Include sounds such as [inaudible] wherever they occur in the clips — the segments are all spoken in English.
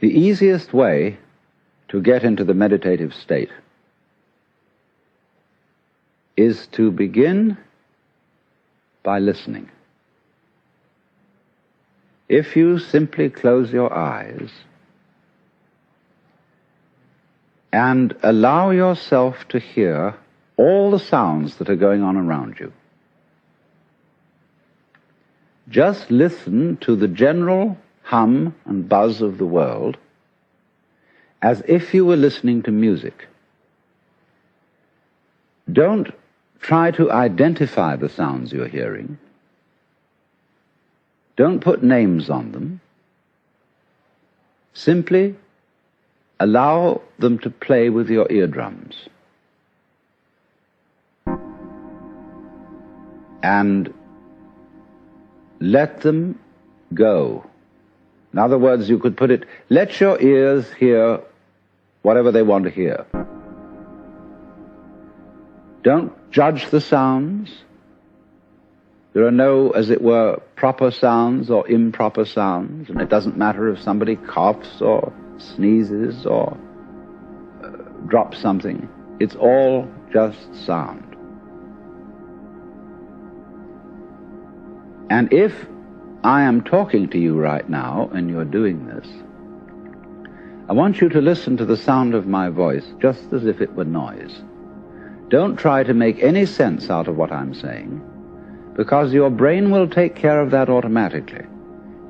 The easiest way to get into the meditative state is to begin by listening. If you simply close your eyes and allow yourself to hear all the sounds that are going on around you, just listen to the general hum and buzz of the world as if you were listening to music. Don't try to identify the sounds you're hearing. Don't put names on them. Simply allow them to play with your eardrums. And let them go. In other words, you could put it, let your ears hear whatever they want to hear. Don't judge the sounds. There are no, as it were, proper sounds or improper sounds, and it doesn't matter if somebody coughs or sneezes or uh, drops something. It's all just sound. And if I am talking to you right now and you're doing this, I want you to listen to the sound of my voice just as if it were noise. Don't try to make any sense out of what I'm saying, because your brain will take care of that automatically.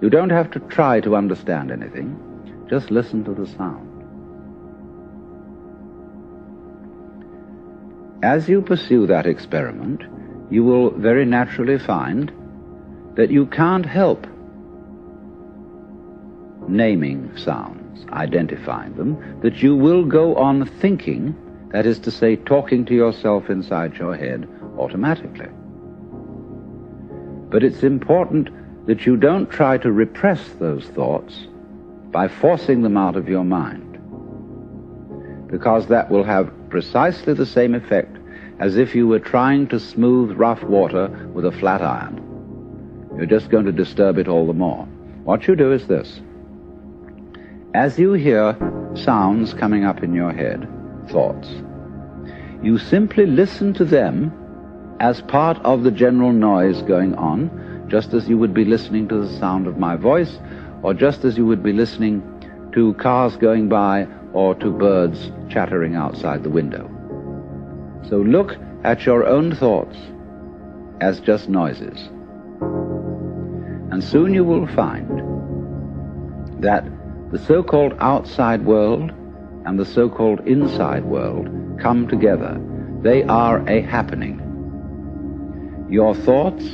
You don't have to try to understand anything. Just listen to the sound. As you pursue that experiment, you will very naturally find that you can't help naming sounds, identifying them, that you will go on thinking, that is to say, talking to yourself inside your head automatically. But it's important that you don't try to repress those thoughts by forcing them out of your mind, because that will have precisely the same effect as if you were trying to smooth rough water with a flat iron. You're just going to disturb it all the more. What you do is this. As you hear sounds coming up in your head, thoughts, you simply listen to them as part of the general noise going on, just as you would be listening to the sound of my voice, or just as you would be listening to cars going by or to birds chattering outside the window. So look at your own thoughts as just noises. And soon you will find that the so-called outside world and the so-called inside world come together. They are a happening. Your thoughts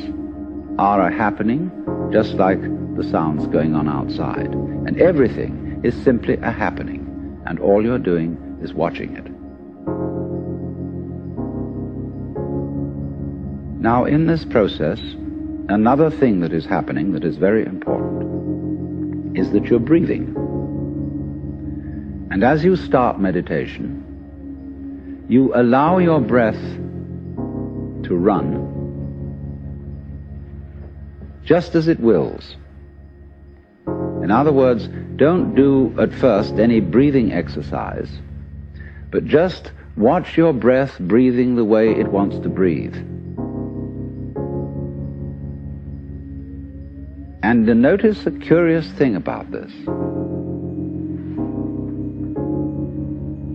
are a happening, just like the sounds going on outside. And everything is simply a happening, and all you're doing is watching it. Now, in this process, Another thing that is happening that is very important is that you're breathing. And as you start meditation, you allow your breath to run just as it wills. In other words, don't do at first any breathing exercise, but just watch your breath breathing the way it wants to breathe. And notice a curious thing about this.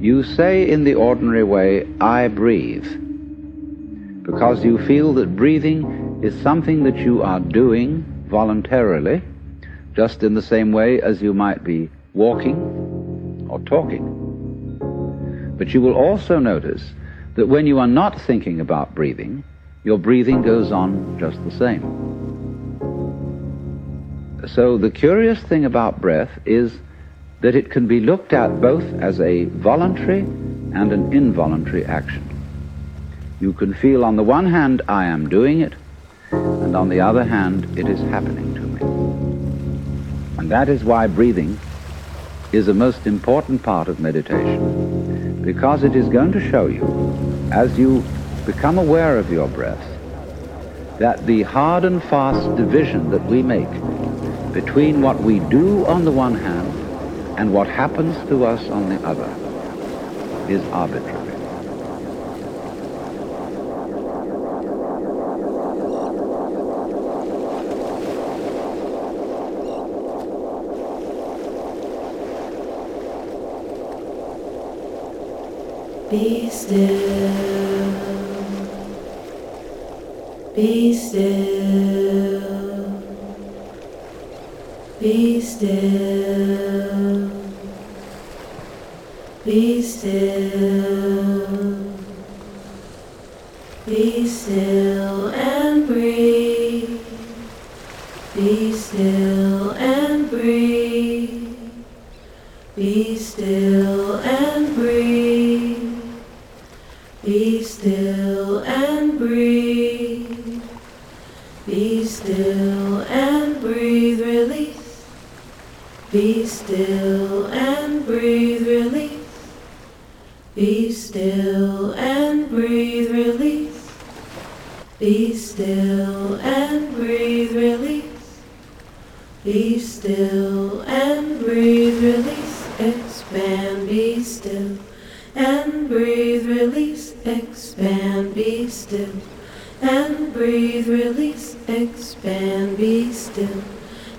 You say in the ordinary way, I breathe, because you feel that breathing is something that you are doing voluntarily, just in the same way as you might be walking or talking. But you will also notice that when you are not thinking about breathing, your breathing goes on just the same. So the curious thing about breath is that it can be looked at both as a voluntary and an involuntary action. You can feel on the one hand, I am doing it, and on the other hand, it is happening to me. And that is why breathing is a most important part of meditation, because it is going to show you, as you become aware of your breath, that the hard and fast division that we make between what we do on the one hand And what happens to us on the other is arbitrary. Be still. Be still. Be still. Be still. Be still and breathe. Be still and breathe. Be still Be still and breathe, release. Be still and breathe, release. Be still and breathe, release. Be still and breathe, release. Expand, be still and breathe, release, expand, be still, and breathe, release, expand, be still,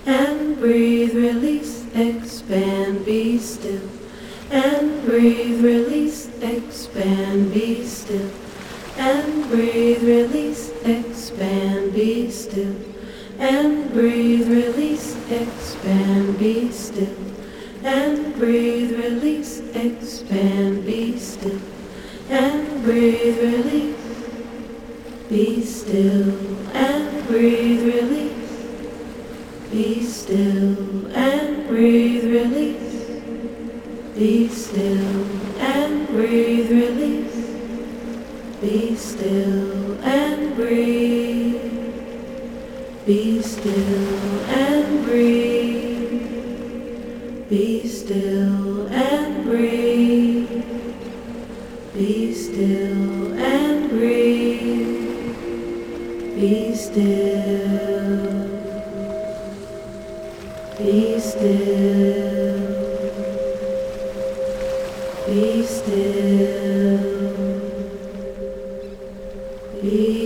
and breathe, release, expand, be still, and breathe, release, expand, be still, and breathe, release, expand, be still, and breathe, release, expand, be still. And breathe, release, expand, be still, and breathe, release, be still, and breathe, release, be still, and breathe, release, be still, and breathe, release, be still, and breathe, be still, and breathe. Be still and breathe. Be still and breathe. Be still. Be still. Be still. Be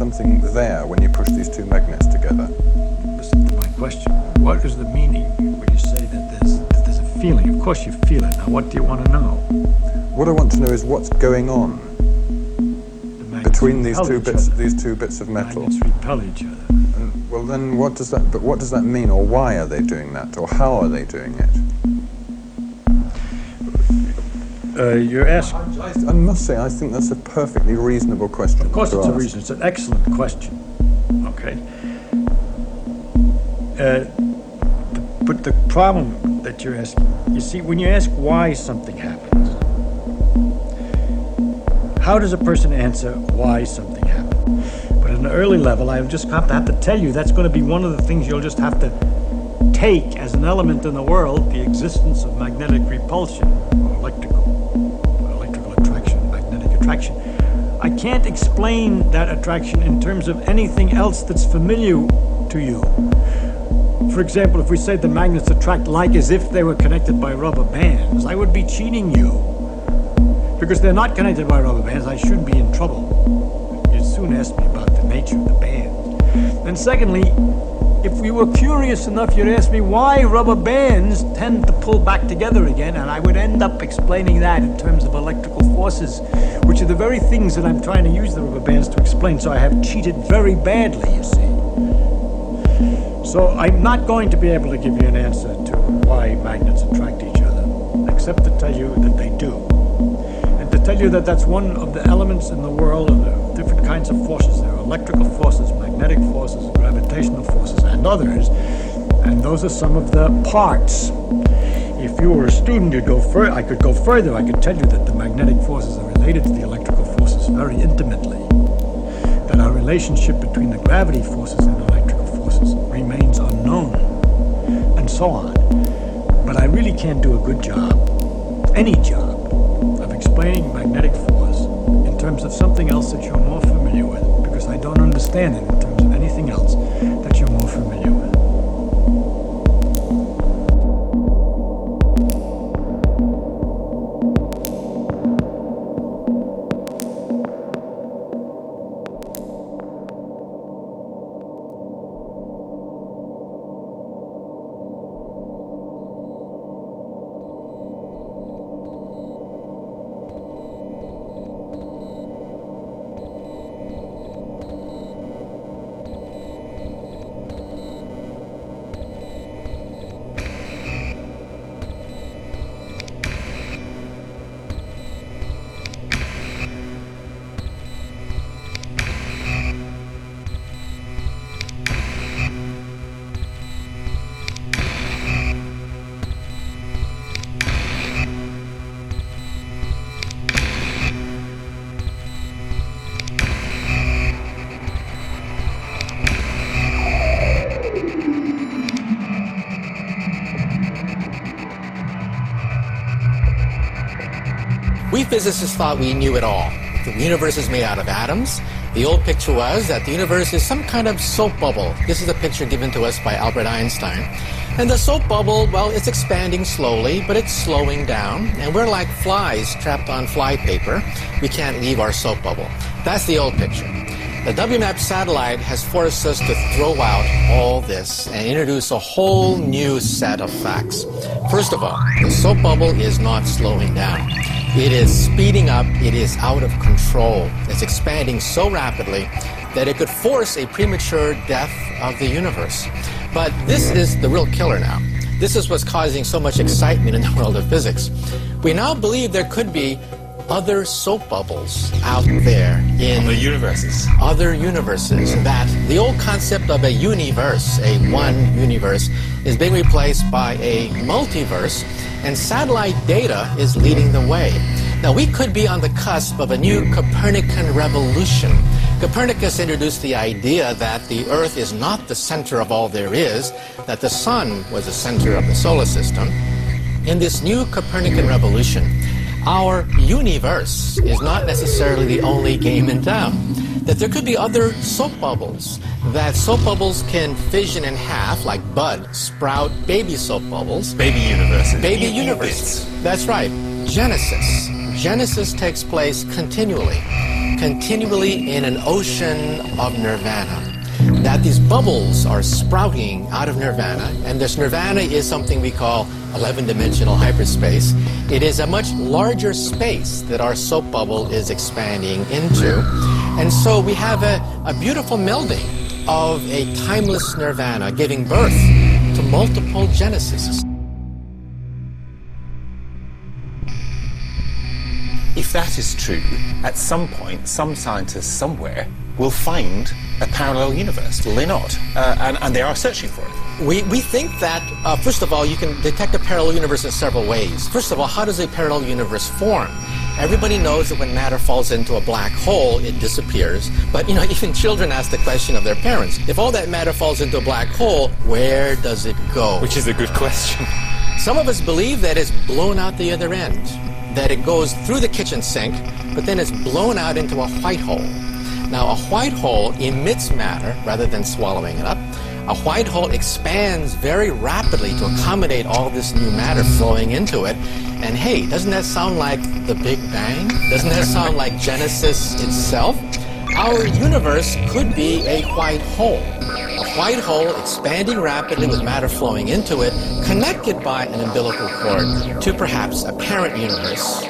something there when you push these two magnets together. Listen to my question. What is the meaning when you say that there's, that there's a feeling? Of course you feel it. Now, what do you want to know? What I want to know is what's going on The between these two bits, other. these two bits of metal. Magnets repel each other. And, well, then what does that? But what does that mean, or why are they doing that, or how are they doing it? Uh, you're asking. I, I must say, I think that's a perfectly reasonable question. Of course, it's a reason. It's an excellent question. Okay. Uh, but the problem that you're asking, you see, when you ask why something happens, how does a person answer why something happened? But at an early level, I just have to have to tell you that's going to be one of the things you'll just have to take as an element in the world, the existence of magnetic repulsion I can't explain that attraction in terms of anything else that's familiar to you. For example, if we said the magnets attract like as if they were connected by rubber bands, I would be cheating you. Because they're not connected by rubber bands, I should be in trouble. You'd soon ask me about the nature of the band. And secondly, if we were curious enough, you'd ask me why rubber bands tend to pull back together again, and I would end up explaining that in terms of electrical forces, which are the very things that I'm trying to use the rubber bands to explain. So I have cheated very badly, you see. So I'm not going to be able to give you an answer to why magnets attract each other, except to tell you that they do. And to tell you that that's one of the elements in the world of the different kinds of forces. There are electrical forces, magnetic forces, gravitational forces, and others. And those are some of the parts. If you were a student, you'd go fur- I could go further. I could tell you that the magnetic forces are related to the electrical forces very intimately. That our relationship between the gravity forces and electrical forces remains unknown, and so on. But I really can't do a good job, any job, of explaining magnetic force in terms of something else that you're more familiar with, because I don't understand it in terms of anything else that you're more familiar with. Physicists thought we knew it all. The universe is made out of atoms. The old picture was that the universe is some kind of soap bubble. This is a picture given to us by Albert Einstein. And the soap bubble, well, it's expanding slowly, but it's slowing down. And we're like flies trapped on fly paper. We can't leave our soap bubble. That's the old picture. The WMAP satellite has forced us to throw out all this and introduce a whole new set of facts. First of all, the soap bubble is not slowing down. It is speeding up, it is out of control. It's expanding so rapidly that it could force a premature death of the universe. But this is the real killer now. This is what's causing so much excitement in the [laughs] world of physics. We now believe there could be other soap bubbles out there in the universes. other universes. That the old concept of a universe, a one universe, is being replaced by a multiverse, and satellite data is leading the way. Now, we could be on the cusp of a new Copernican revolution. Copernicus introduced the idea that the Earth is not the center of all there is, that the Sun was the center of the solar system. In this new Copernican revolution, our universe is not necessarily the only game in town. That there could be other soap bubbles, that soap bubbles can fission in half, like bud, sprout baby soap bubbles. Baby universes. Baby new universes. bits. That's right. Genesis. Genesis takes place continually, continually in an ocean of nirvana. That these bubbles are sprouting out of nirvana, and this nirvana is something we call 11 dimensional hyperspace. It is a much larger space that our soap bubble is expanding into. And so we have a, a beautiful melding of a timeless nirvana giving birth to multiple genesis. If that is true, at some point, some scientist somewhere will find a parallel universe, will they not? Uh, and, and they are searching for it. We, we think that, uh, first of all, you can detect a parallel universe in several ways. First of all, how does a parallel universe form? Everybody knows that when matter falls into a black hole, it disappears. But, you know, [laughs] even children ask the question of their parents. If all that matter falls into a black hole, where does it go? Which is a good question. [laughs] Some of us believe that it's blown out the other end, that it goes through the kitchen sink, but then it's blown out into a white hole. Now, a white hole emits matter rather than swallowing it up. A white hole expands very rapidly to accommodate all this new matter flowing into it. And hey, doesn't that sound like the Big Bang? Doesn't that sound like Genesis itself? Our universe could be a white hole. A white hole expanding rapidly with matter flowing into it, connected by an umbilical cord to perhaps a parent universe.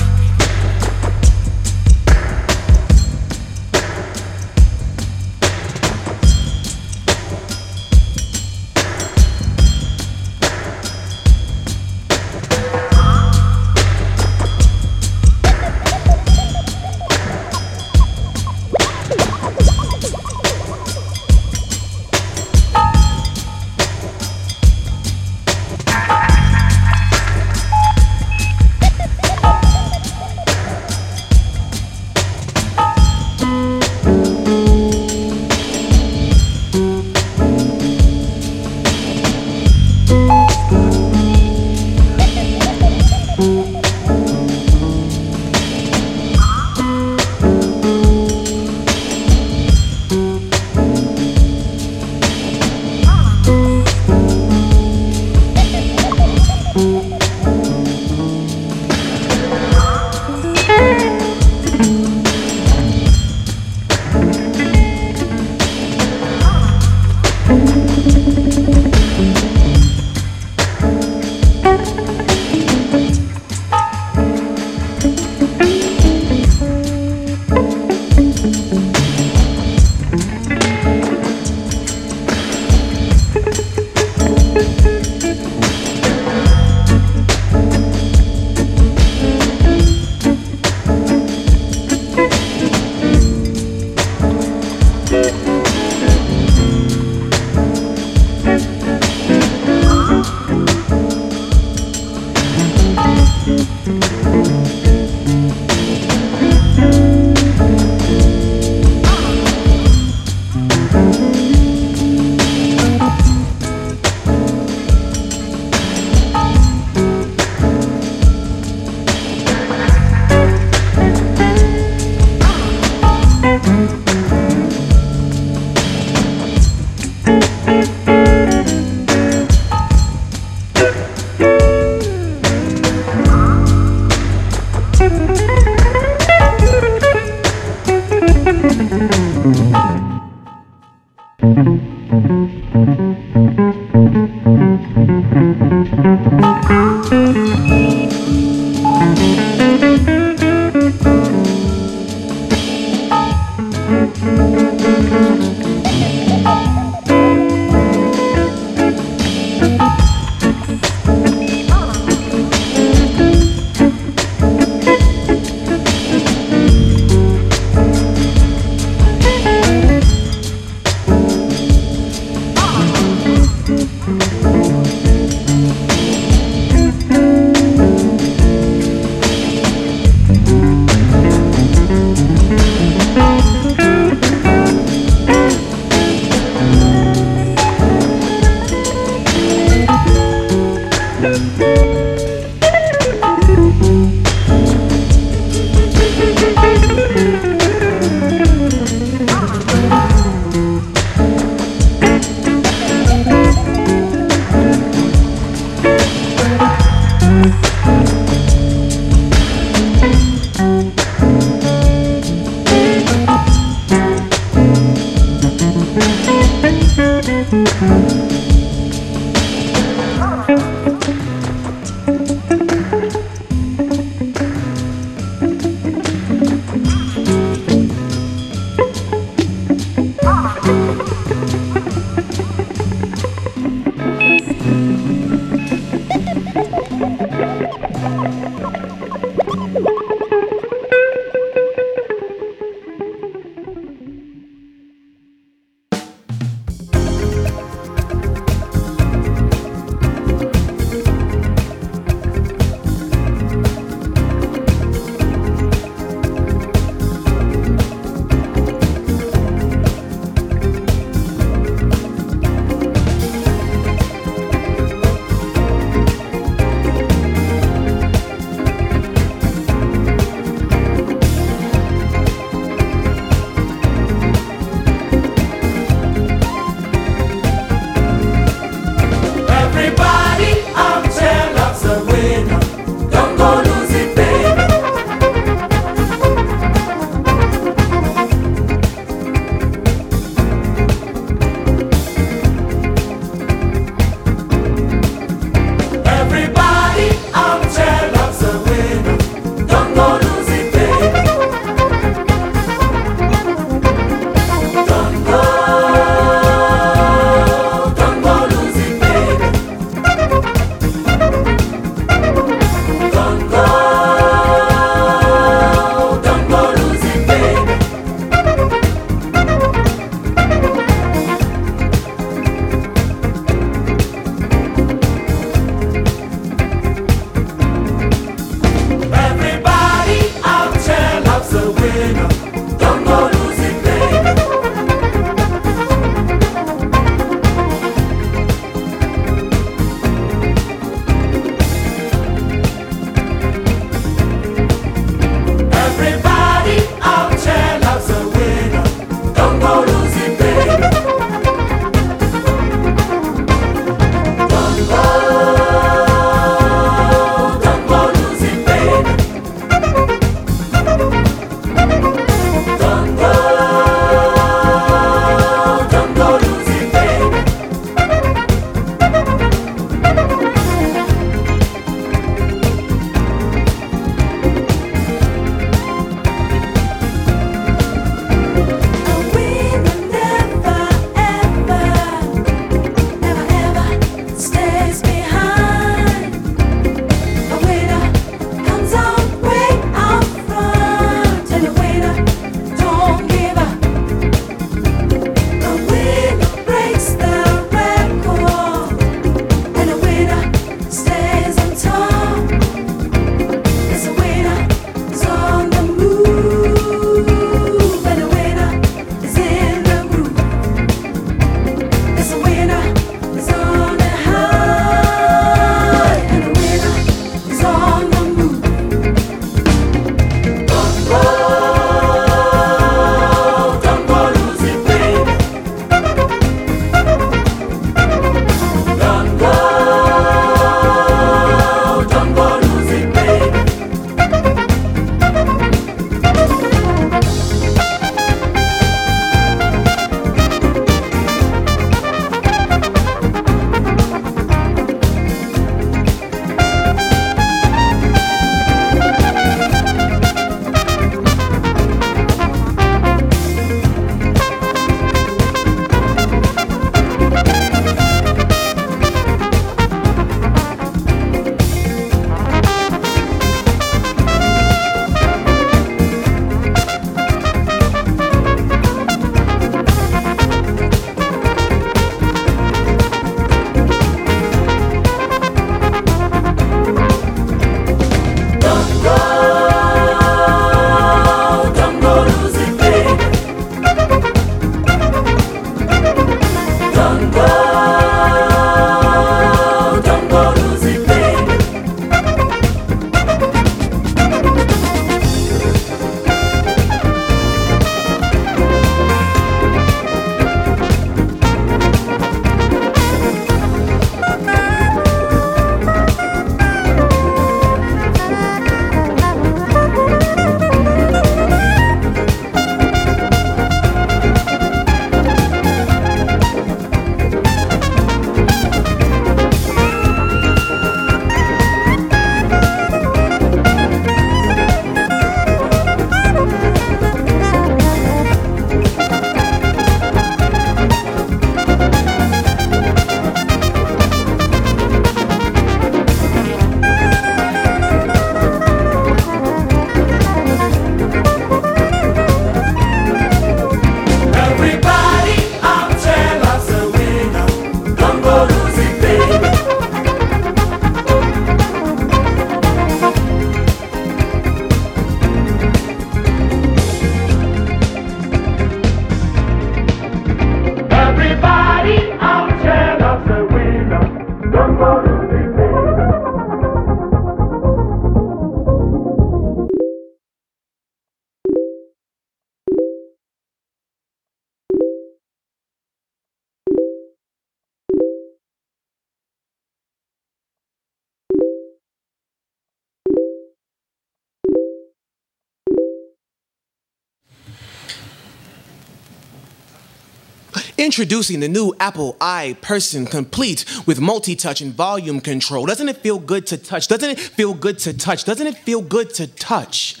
Introducing the new Apple i Person complete with multi touch and volume control. Doesn't it feel good to touch? Doesn't it feel good to touch? Doesn't it feel good to touch?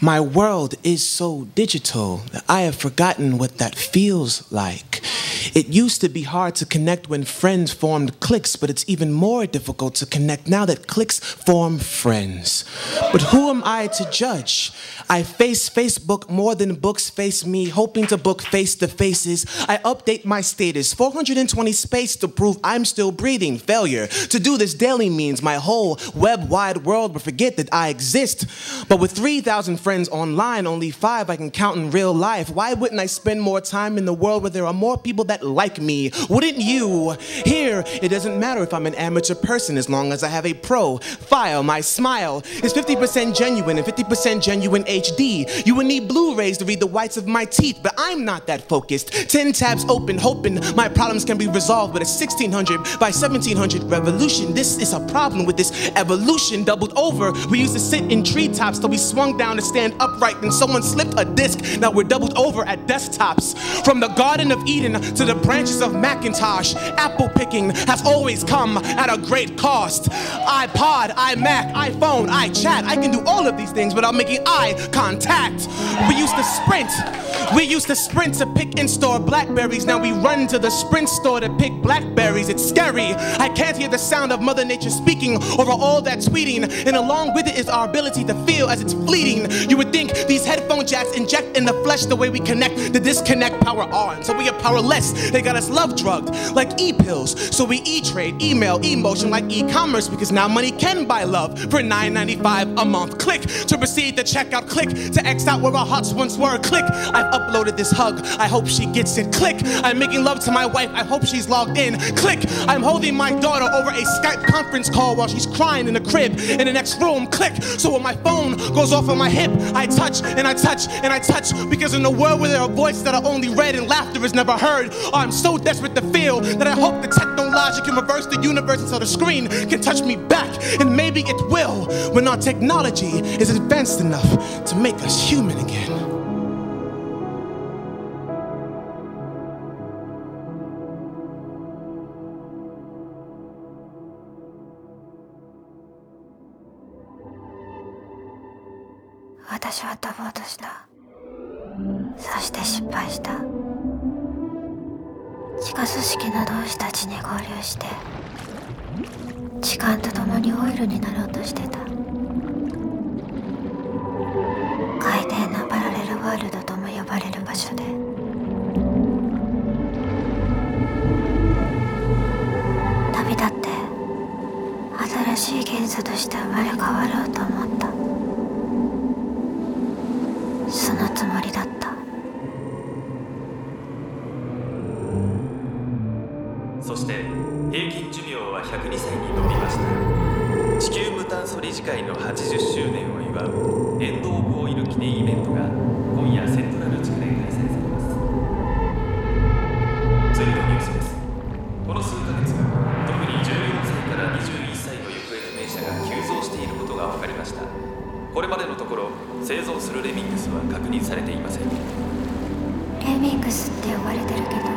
My world is so digital that I have forgotten what that feels like. It used to be hard to connect when friends formed cliques, but it's even more difficult to connect now that cliques form friends. But who am I to judge? I face Facebook more than books face me, hoping to book face to faces. I update my status 420 space to prove I'm still breathing. Failure to do this daily means my whole web wide world will forget that I exist. But with 3,000 friends online, only five I can count in real life. Why wouldn't I spend more time in the world where there are more people that like me? Wouldn't you? Here, it doesn't matter if I'm an amateur person as long as I have a pro file. My smile is 50% genuine and 50% genuine You would need Blu rays to read the whites of my teeth, but I'm not that focused. 10 tabs open, hoping my problems can be resolved with a 1600 by 1700 revolution. This is a problem with this evolution doubled over. We used to sit in treetops till we swung down to stand upright, then someone slipped a disc. Now we're doubled over at desktops. From the Garden of Eden to the branches of Macintosh, apple picking has always come at a great cost. iPod, iMac, iPhone, iChat, I can do all of these things without making eye contact. We used to sprint. We used to sprint to pick and store blackberries. Now we run to the sprint store to pick blackberries. It's scary. I can't hear the sound of Mother Nature speaking over all that tweeting. And along with it is our ability to feel as it's fleeting. You would think these headphone jacks inject in the flesh the way we connect the disconnect power on. So we are powerless. They got us love drugged like e pills. So we e trade, email, emotion like e commerce because now money can buy love for $9.95 a month. Click to proceed to checkout. Click to X out where our hearts once were. Click. I've uploaded this hug. I hope she gets it. Click. I'm making love to my wife. I hope she's logged in. Click. I'm holding my daughter over a Skype conference call while she's crying in the crib in the next room. Click. So when my phone goes off on my hip, I touch and I touch and I touch because in a world where there are voices that are only read and laughter is never heard, oh, I'm so desperate to feel that I hope the technology can reverse the universe until the screen can touch me back. And maybe it will when our technology is advanced enough to make us human again. "私は飛ぼうとしたそして失敗した地下組織の同志たちに合流して時間とともにオイルになろうとしてた回転のパラレルワールドとも呼ばれる場所で。旅立って新しい元素として生まれ変わろうと思った。そのつもりだった。そして平均寿命は102歳に伸びました。炭素理事会の80周年を祝うエンド・オブ・オイル記念イベントが今夜セントラル地区で開催されます。次のニュースです。この数ヶ月特に14歳から21歳の行方不明者が急増していることが分かりました。これまでのところ製造するレミングスは確認されていません。レミングスって呼ばれてるけど。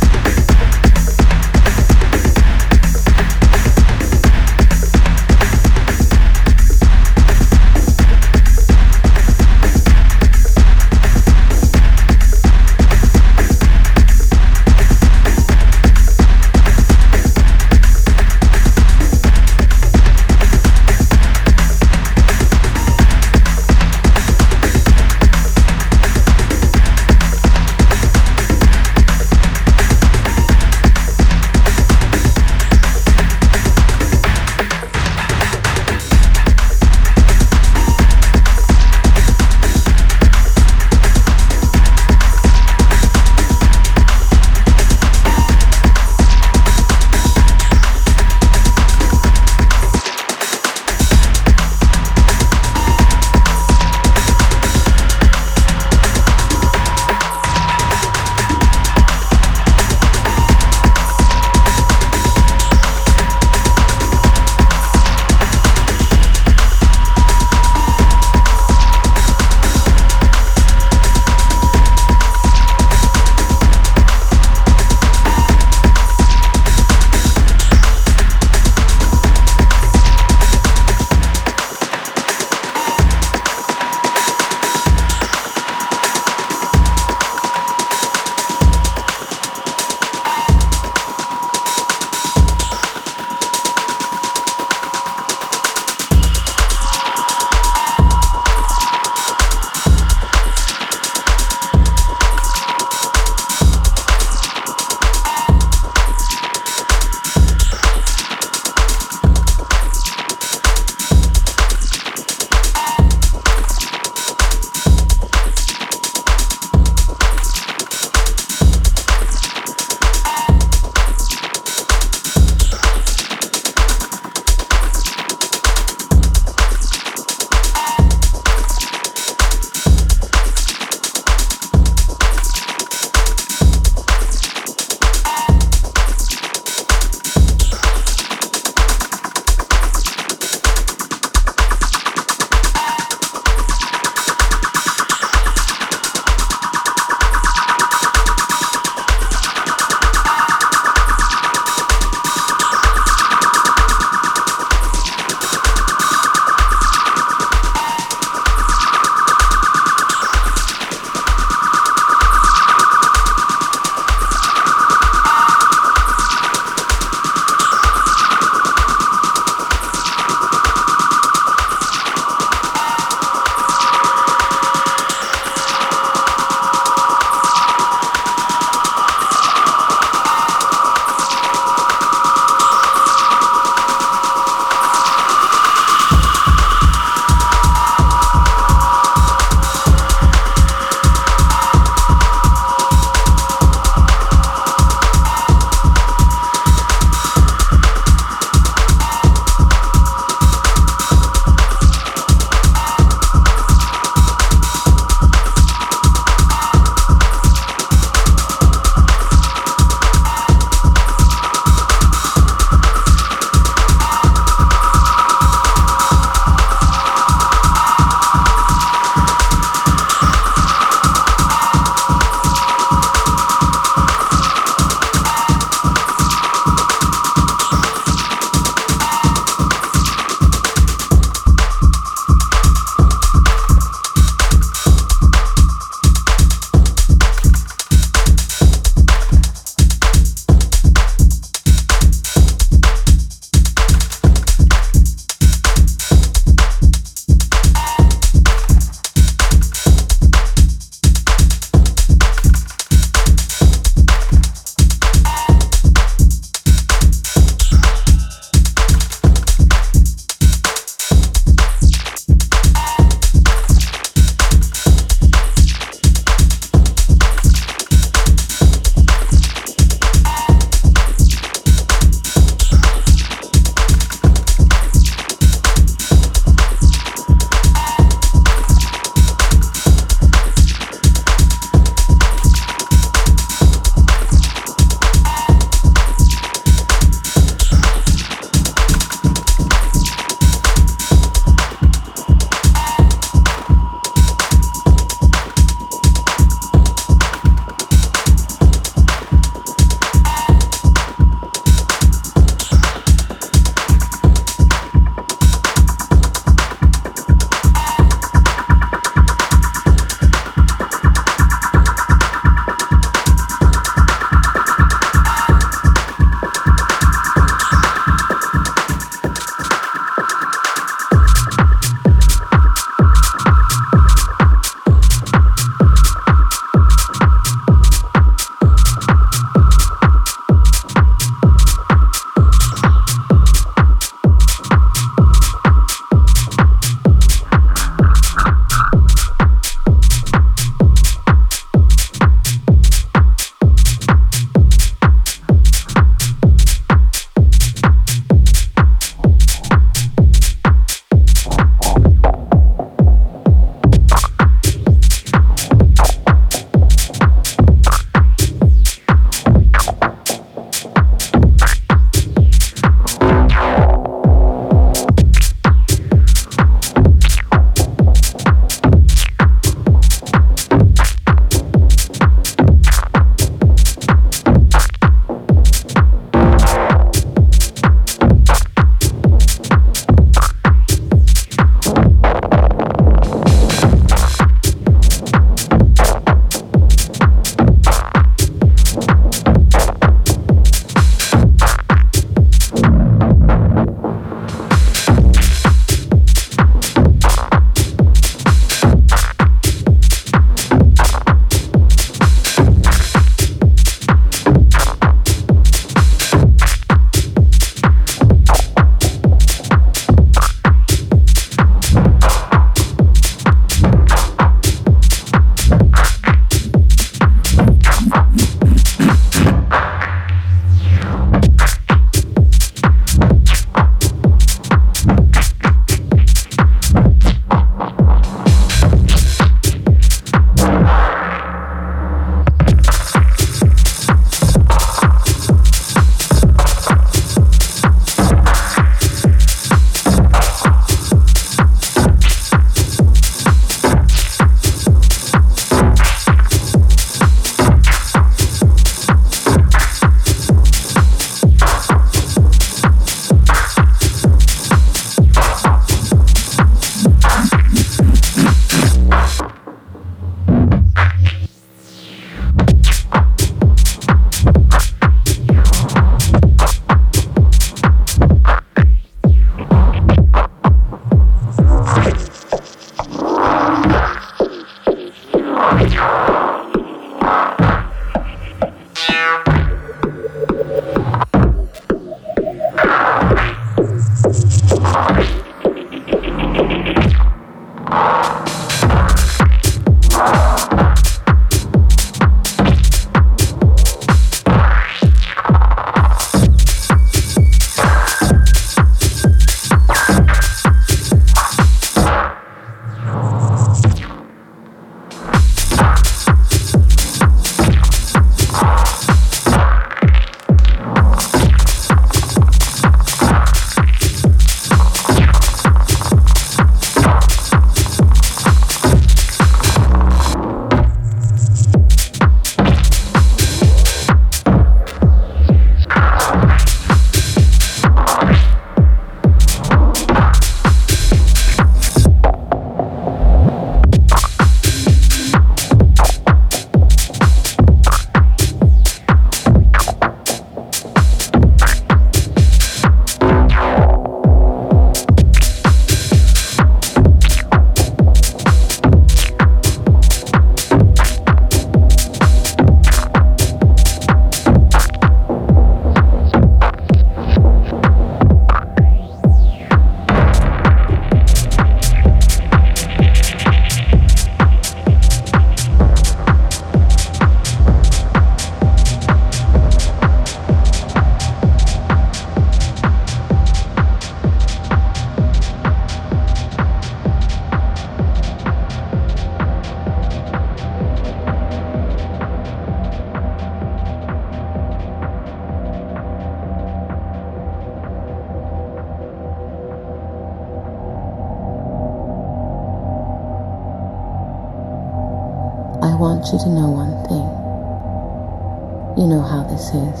Is.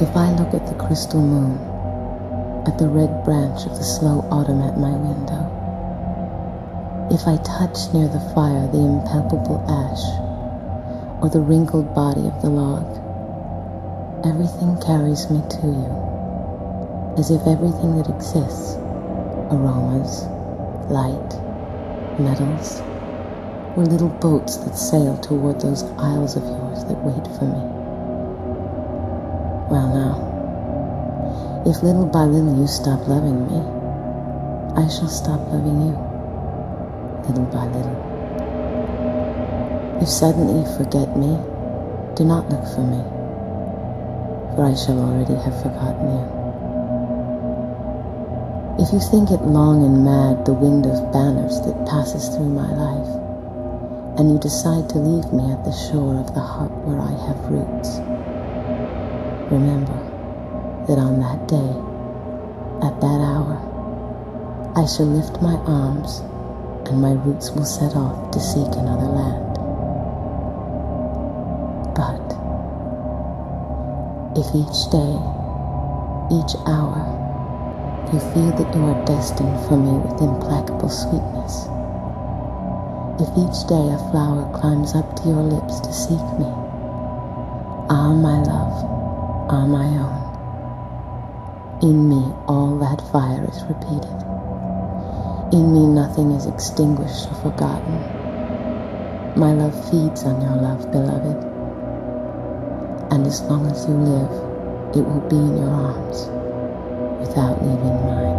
If I look at the crystal moon, at the red branch of the slow autumn at my window, if I touch near the fire the impalpable ash, or the wrinkled body of the log, everything carries me to you, as if everything that exists, aromas, light, metals, were little boats that sail toward those isles of yours that wait for me. If little by little you stop loving me, I shall stop loving you, little by little. If suddenly you forget me, do not look for me, for I shall already have forgotten you. If you think it long and mad the wind of banners that passes through my life, and you decide to leave me at the shore of the heart where I have roots, remember that on that day, at that hour, I shall lift my arms and my roots will set off to seek another land. But if each day, each hour, you feel that you are destined for me with implacable sweetness. If each day a flower climbs up to your lips to seek me, ah, my love, ah, my own, in me all that fire is repeated. In me nothing is extinguished or forgotten. My love feeds on your love, beloved. And as long as you live, it will be in your arms without leaving mine.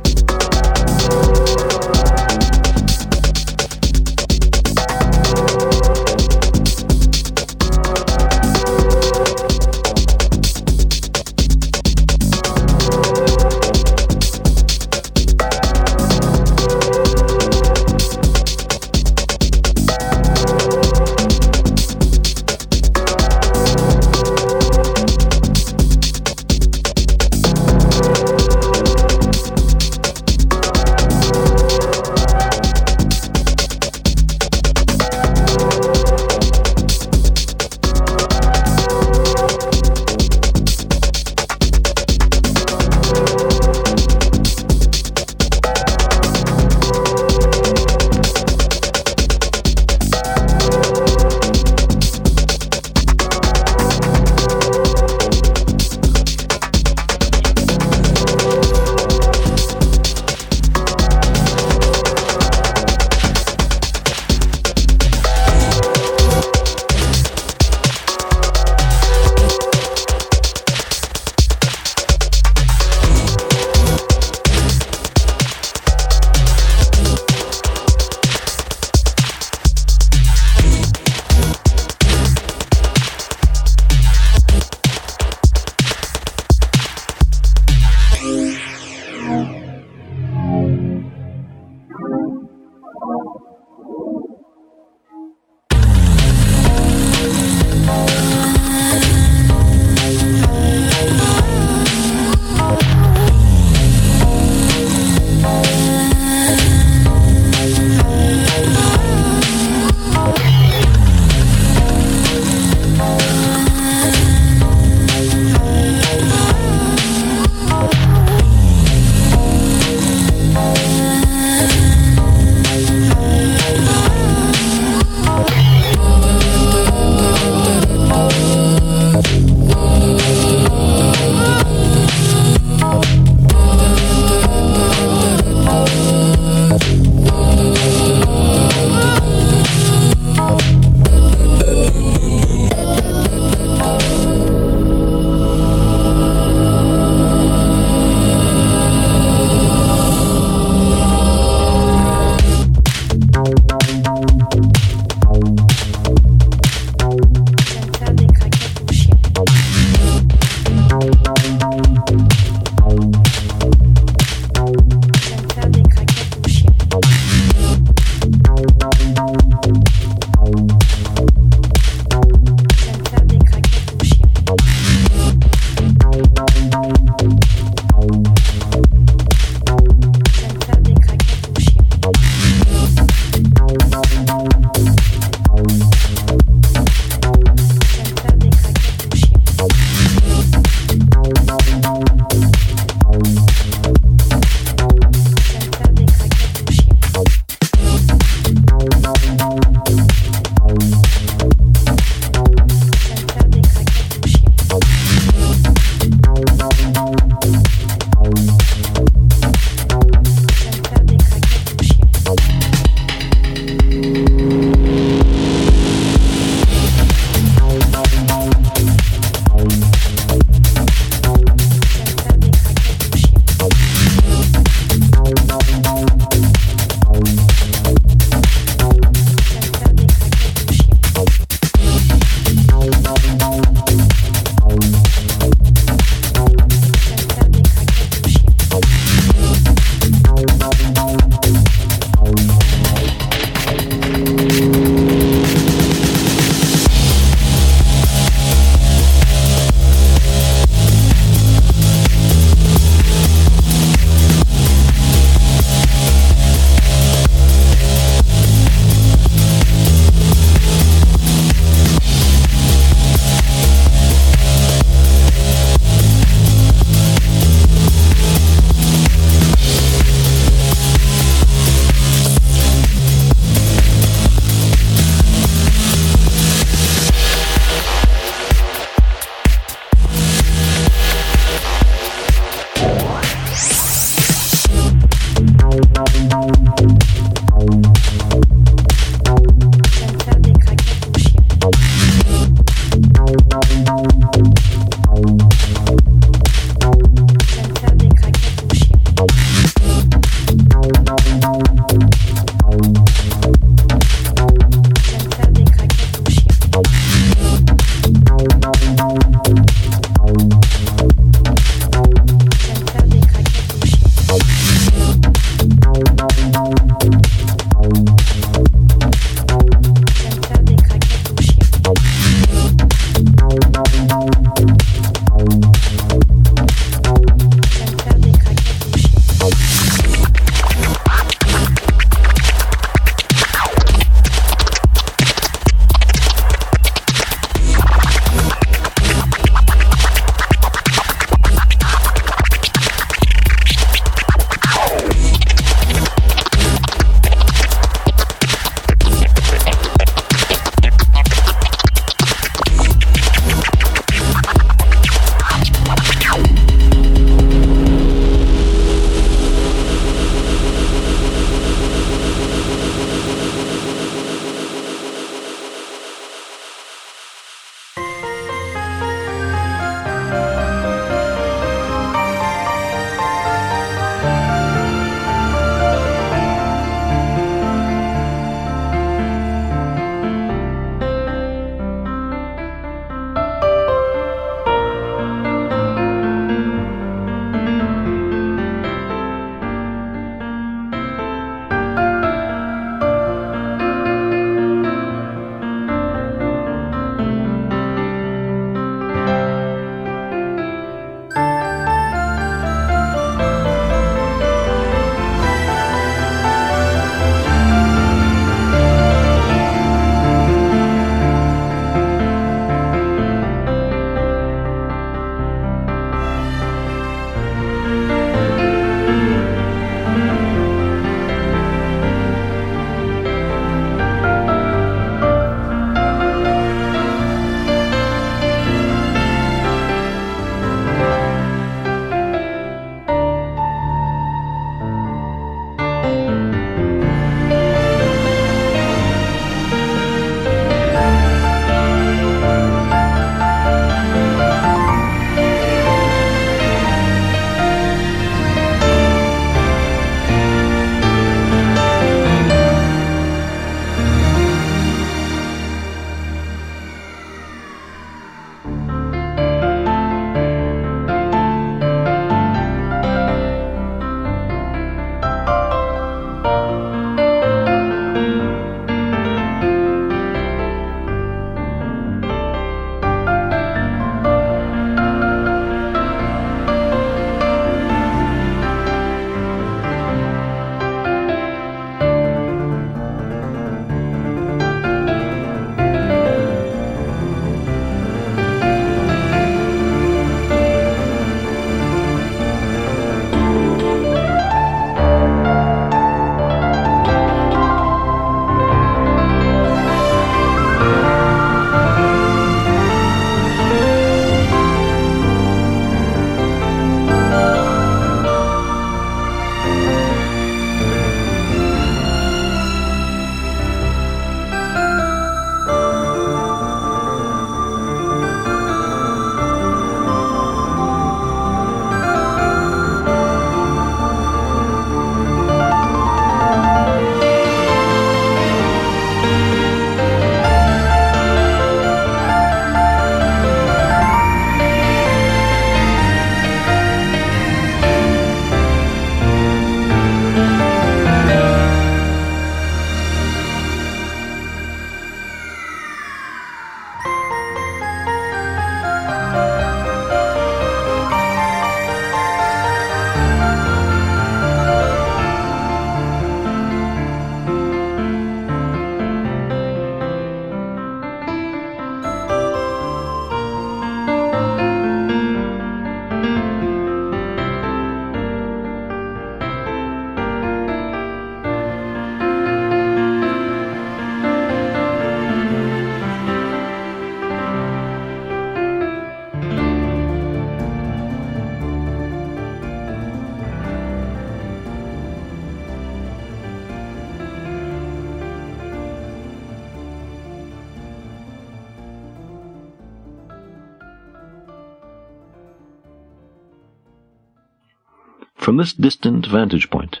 From this distant vantage point,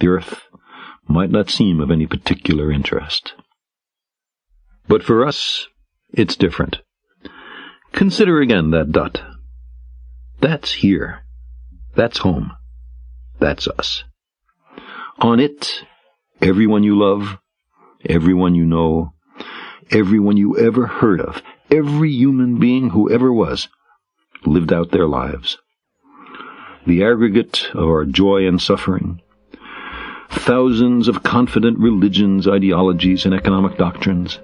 the Earth might not seem of any particular interest. But for us, it's different. Consider again that dot. That's here. That's home. That's us. On it, everyone you love, everyone you know, everyone you ever heard of, every human being who ever was, lived out their lives. The aggregate of our joy and suffering, thousands of confident religions, ideologies, and economic doctrines,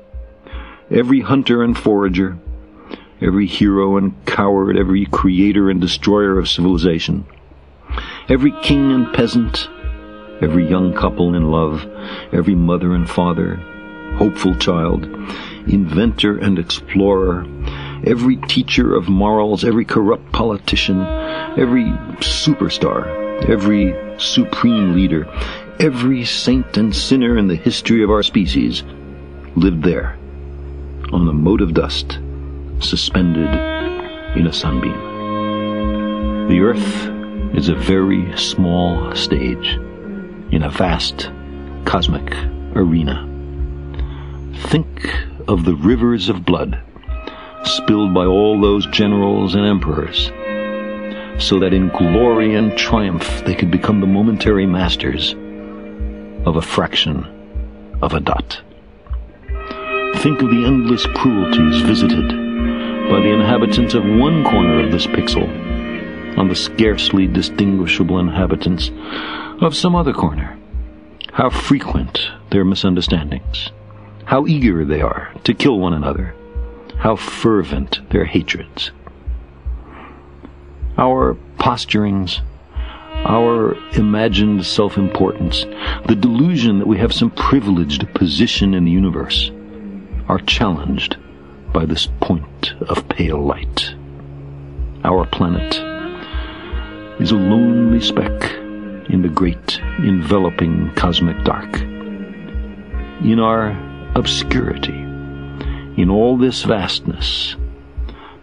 every hunter and forager, every hero and coward, every creator and destroyer of civilization, every king and peasant, every young couple in love, every mother and father, hopeful child, inventor and explorer, every teacher of morals, every corrupt politician, every superstar, every supreme leader, every saint and sinner in the history of our species lived there, on a mote of dust, suspended in a sunbeam. The Earth is a very small stage in a vast cosmic arena. Think of the rivers of blood spilled by all those generals and emperors, so that in glory and triumph they could become the momentary masters of a fraction of a dot. Think of the endless cruelties visited by the inhabitants of one corner of this pixel on the scarcely distinguishable inhabitants of some other corner. How frequent their misunderstandings, how eager they are to kill one another, how fervent their hatreds. Our posturings, our imagined self importance, the delusion that we have some privileged position in the universe, are challenged by this point of pale light. Our planet is a lonely speck in the great enveloping cosmic dark. In our obscurity, in all this vastness,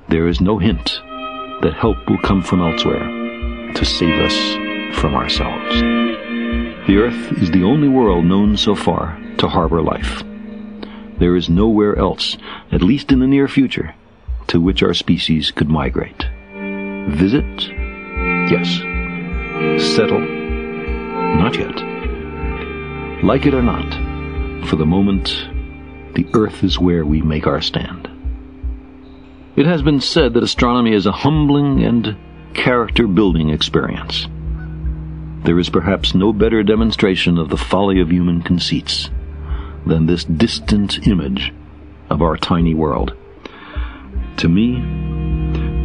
there is no hint that help will come from elsewhere to save us from ourselves. The Earth is the only world known so far to harbor life. There is nowhere else, at least in the near future, to which our species could migrate. Visit? Yes. Settle? Not yet. Like it or not, for the moment, the Earth is where we make our stand. It has been said that astronomy is a humbling and character building experience. There is perhaps no better demonstration of the folly of human conceits than this distant image of our tiny world. To me,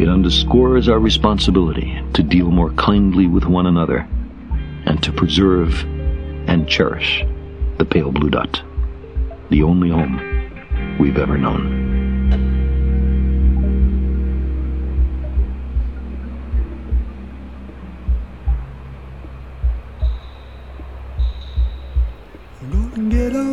it underscores our responsibility to deal more kindly with one another and to preserve and cherish the pale blue dot, the only home we've ever known. Get up